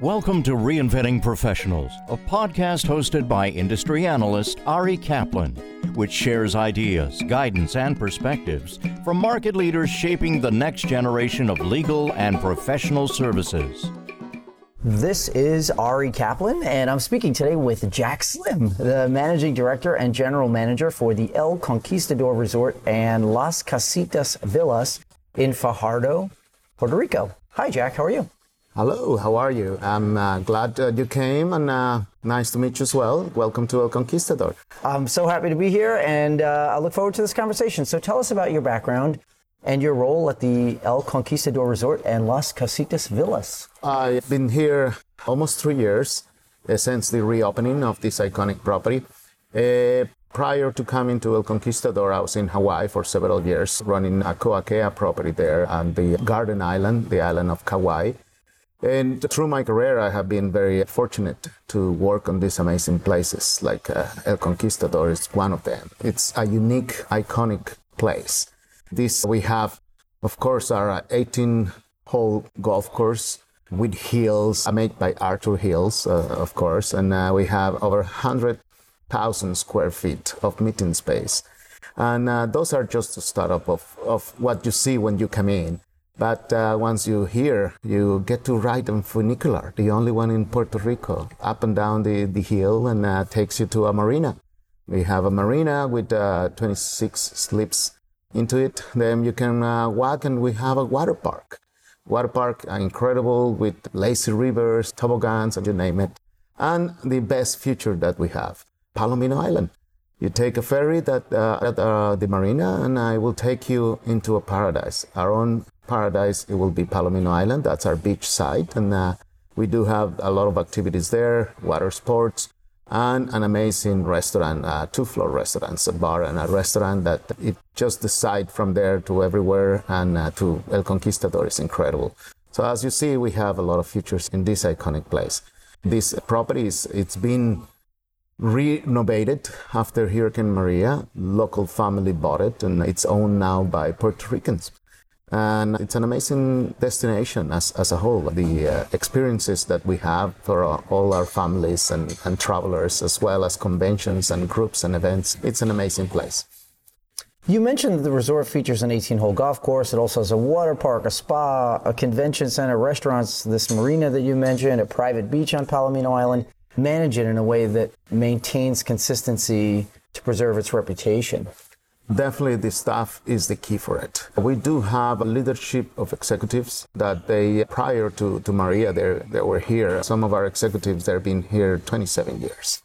Welcome to Reinventing Professionals, a podcast hosted by industry analyst Ari Kaplan, which shares ideas, guidance, and perspectives from market leaders shaping the next generation of legal and professional services. This is Ari Kaplan, and I'm speaking today with Jack Slim, the managing director and general manager for the El Conquistador Resort and Las Casitas Villas in Fajardo, Puerto Rico. Hi, Jack. How are you? Hello, how are you? I'm uh, glad uh, you came and uh, nice to meet you as well. Welcome to El Conquistador. I'm so happy to be here, and uh, I look forward to this conversation. So, tell us about your background and your role at the El Conquistador Resort and Las Casitas Villas. I've been here almost three years uh, since the reopening of this iconic property. Uh, prior to coming to El Conquistador, I was in Hawaii for several years, running a Koa Kea property there on the Garden Island, the island of Kauai. And through my career, I have been very fortunate to work on these amazing places, like uh, El Conquistador is one of them. It's a unique, iconic place. This we have, of course, our 18 hole golf course with hills made by Arthur Hills, uh, of course, and uh, we have over 100,000 square feet of meeting space. And uh, those are just a startup of, of what you see when you come in. But uh, once you here, you get to ride on funicular, the only one in Puerto Rico, up and down the, the hill and uh, takes you to a marina. We have a marina with uh, 26 slips into it. Then you can uh, walk, and we have a water park. Water park, uh, incredible with lazy rivers, toboggans, and you name it. And the best feature that we have, Palomino Island. You take a ferry that uh, at the marina, and I will take you into a paradise. Our own paradise. It will be Palomino Island. That's our beach side, and uh, we do have a lot of activities there, water sports, and an amazing restaurant, uh, two-floor restaurants, a bar and a restaurant that it just the side from there to everywhere and uh, to El Conquistador is incredible. So as you see, we have a lot of features in this iconic place. This property is, it's been renovated after Hurricane Maria. Local family bought it and it's owned now by Puerto Ricans and it's an amazing destination as, as a whole. The uh, experiences that we have for all our families and, and travelers, as well as conventions and groups and events, it's an amazing place. You mentioned that the resort features an 18 hole golf course. It also has a water park, a spa, a convention center, restaurants, this marina that you mentioned, a private beach on Palomino Island. Manage it in a way that maintains consistency to preserve its reputation. Definitely the staff is the key for it. We do have a leadership of executives that they, prior to, to Maria, they, were here. Some of our executives, they've been here 27 years.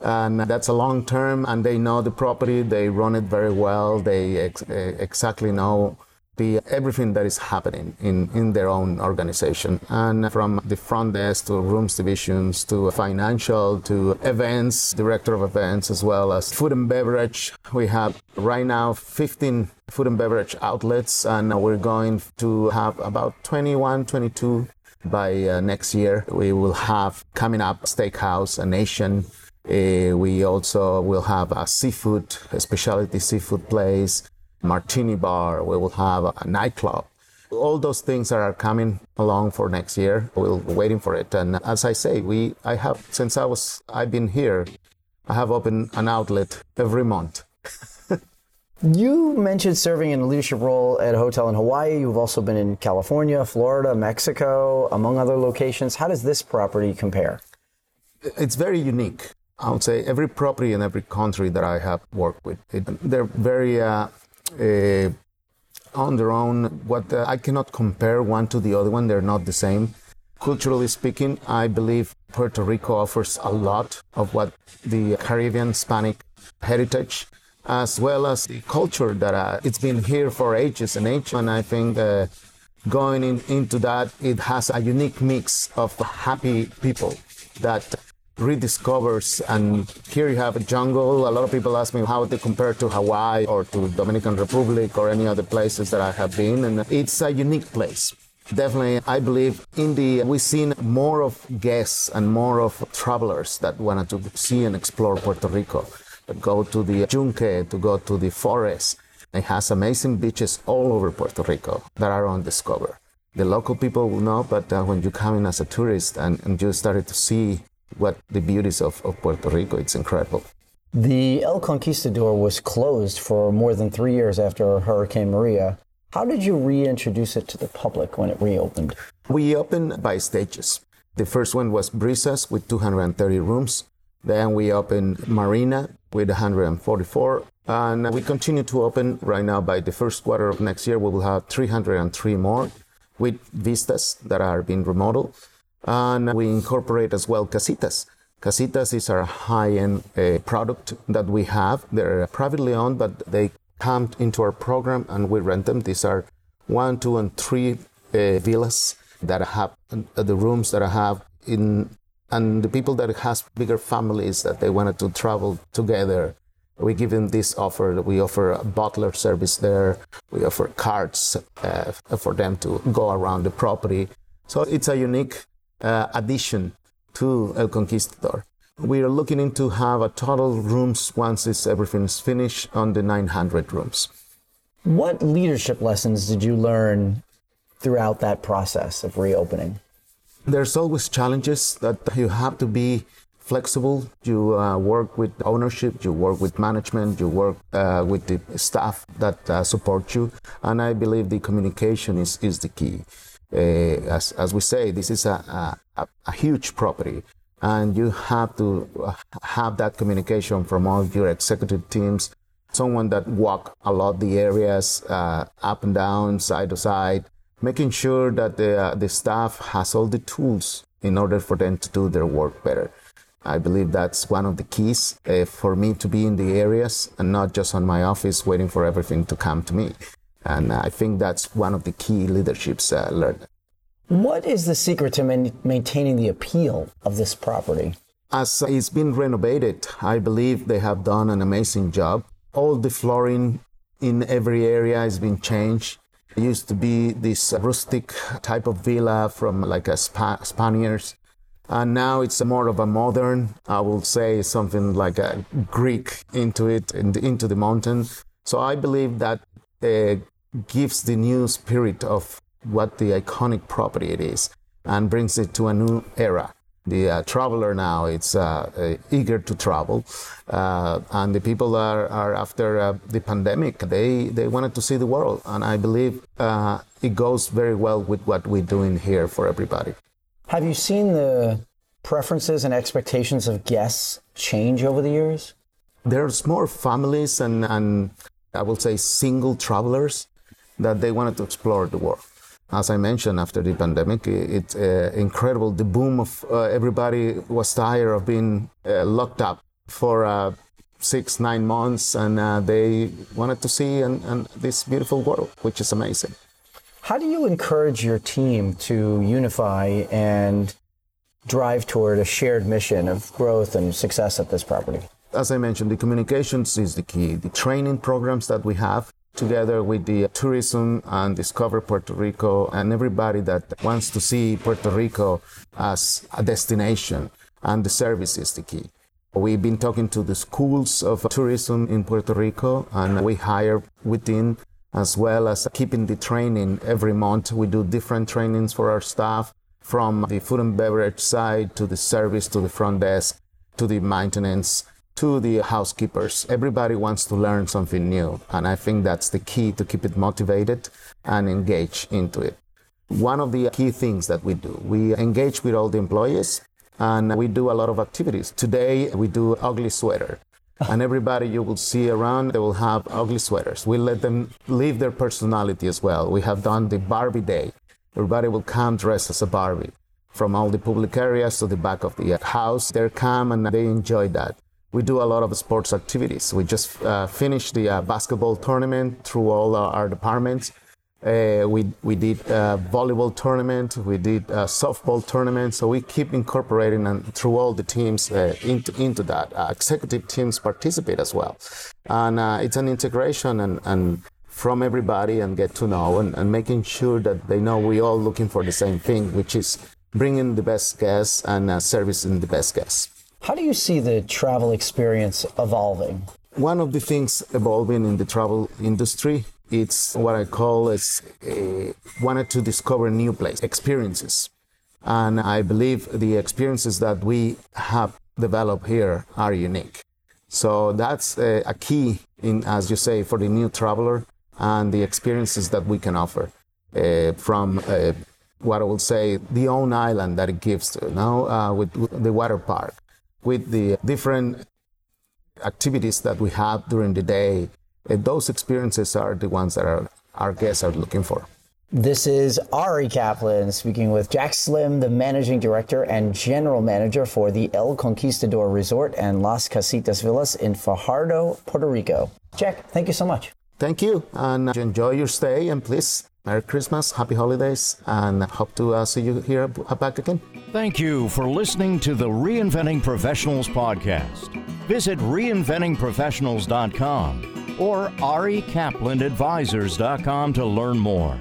And that's a long term, and they know the property, they run it very well, they ex- eh, exactly know the everything that is happening in, in their own organization. And from the front desk to rooms divisions to financial to events, director of events, as well as food and beverage. We have right now 15 food and beverage outlets, and we're going to have about 21, 22 by uh, next year. We will have coming up steakhouse, a nation. Uh, we also will have a seafood, a specialty seafood place martini bar, we will have a nightclub. All those things that are coming along for next year. We're waiting for it. And as I say, we I have since I was I've been here, I have opened an outlet every month. You mentioned serving in a leadership role at a hotel in Hawaii. You've also been in California, Florida, Mexico, among other locations. How does this property compare? It's very unique. I would say every property in every country that I have worked with, it, they're very uh, uh, on their own. What uh, I cannot compare one to the other one; they're not the same. Culturally speaking, I believe Puerto Rico offers a lot of what the Caribbean Hispanic heritage, as well as the culture that uh, it's been here for ages and ages. And I think going in, into that, it has a unique mix of happy people that rediscovers and here you have a jungle. A lot of people ask me how they compare to hawaii or to dominican republic or any other places that i have been and it's a unique place. Definitely i believe in the we've seen more of guests and more of travelers that wanted to see and explore puerto rico. Go to the yunque to go to the forest. It has amazing beaches all over puerto rico that are undiscovered. The local people will know, but uh, when you come in as a tourist and, and you started to see what the beauties of, of Puerto Rico, it's incredible. The El Conquistador was closed for more than three years after Hurricane Maria. How did you reintroduce it to the public when it reopened? We opened by stages. The first one was Brisas with 230 rooms. Then we opened Marina with 144. And we continue to open right now by the first quarter of next year. We will have 303 more with vistas that are being remodeled. And we incorporate as well casitas. Casitas is our high-end uh, product that we have. They're privately owned, but they come into our program and we rent them. These are one, two, and three uh, villas that have uh, the rooms that I have in, and the people that has bigger families that they wanted to travel together. We give them this offer. We offer a butler service there. We offer carts uh, for them to go around the property. So it's a unique uh, addition to El Conquistador. We are looking into have a total rooms once this everything is finished on the 900 rooms. What leadership lessons did you learn throughout that process of reopening? There's always challenges that you have to be flexible. You uh, work with ownership, you work with management, you work uh, with the staff that uh, support you, and I believe the communication is, is the key. Uh, as, as we say, this is a, a, a, huge property, and you have to uh, have that communication from all your executive teams. Someone that walk a lot the areas uh, up and down, side to side, making sure that the, uh, the staff has all the tools in order for them to do their work better. I believe that's one of the keys uh, for me to be in the areas and not just on my office waiting for everything to come to me. And I think that's one of the key leaderships uh, learned. What is the secret to man- maintaining the appeal of this property? As it's been renovated, I believe they have done an amazing job. All the flooring in every area has been changed. It used to be this rustic type of villa from like a Sp- Spaniards. And now it's more of a modern, I will say something like a Greek into it, into the mountain. So I believe that uh, gives the new spirit of what the iconic property it is and brings it to a new era. The uh, traveler now it's uh, uh, eager to travel, uh, and the people are, are after uh, the pandemic. They they wanted to see the world, and I believe uh, it goes very well with what we're doing here for everybody. Have you seen the preferences and expectations of guests change over the years? There's more families and, and I will say single travelers that they wanted to explore the world. As I mentioned, after the pandemic, it's uh, incredible. The boom of uh, everybody was tired of being uh, locked up for uh, six, nine months, and uh, they wanted to see and, and this beautiful world, which is amazing. How do you encourage your team to unify and drive toward a shared mission of growth and success at this property? As I mentioned, the communications is the key. The training programs that we have together with the tourism and discover Puerto Rico and everybody that wants to see Puerto Rico as a destination and the service is the key. We've been talking to the schools of tourism in Puerto Rico and we hire within as well as keeping the training every month. We do different trainings for our staff from the food and beverage side to the service to the front desk to the maintenance to the housekeepers. Everybody wants to learn something new, and I think that's the key to keep it motivated and engage into it. One of the key things that we do, we engage with all the employees and we do a lot of activities. Today we do ugly sweater. and everybody you will see around, they will have ugly sweaters. We let them live their personality as well. We have done the Barbie Day. Everybody will come dressed as a Barbie. From all the public areas to the back of the house, they come and they enjoy that we do a lot of sports activities. We just uh, finished the uh, basketball tournament through all our, our departments. Uh, we we did a volleyball tournament. We did softball tournament. So we keep incorporating and through all the teams uh, into into that. Uh, executive teams participate as well, and uh, it's an integration and and from everybody and get to know and, and making sure that they know we're all looking for the same thing, which is bringing the best guests and servicing the best guests. How do you see the travel experience evolving? One of the things evolving in the travel industry it's what I call is uh, wanted to discover new place experiences, and I believe the experiences that we have developed here are unique. So that's uh, a key in, as you say, for the new traveler and the experiences that we can offer uh, from uh, what I will say the own island that it gives to you know uh, with, with the water park, with the different activities that we have during the day. Uh, those experiences are the ones that our, our guests are looking for. This is Ari Kaplan speaking with Jack Slim, the managing director and general manager for the El Conquistador Resort and Las Casitas Villas in Fajardo, Puerto Rico. Jack, thank you so much. Thank you, and enjoy your stay. And please, Merry Christmas, Happy Holidays, and hope to uh, see you here back again. Thank you for listening to the Reinventing Professionals podcast. Visit reinventingprofessionals.com or arikaplanadvisors.com to learn more.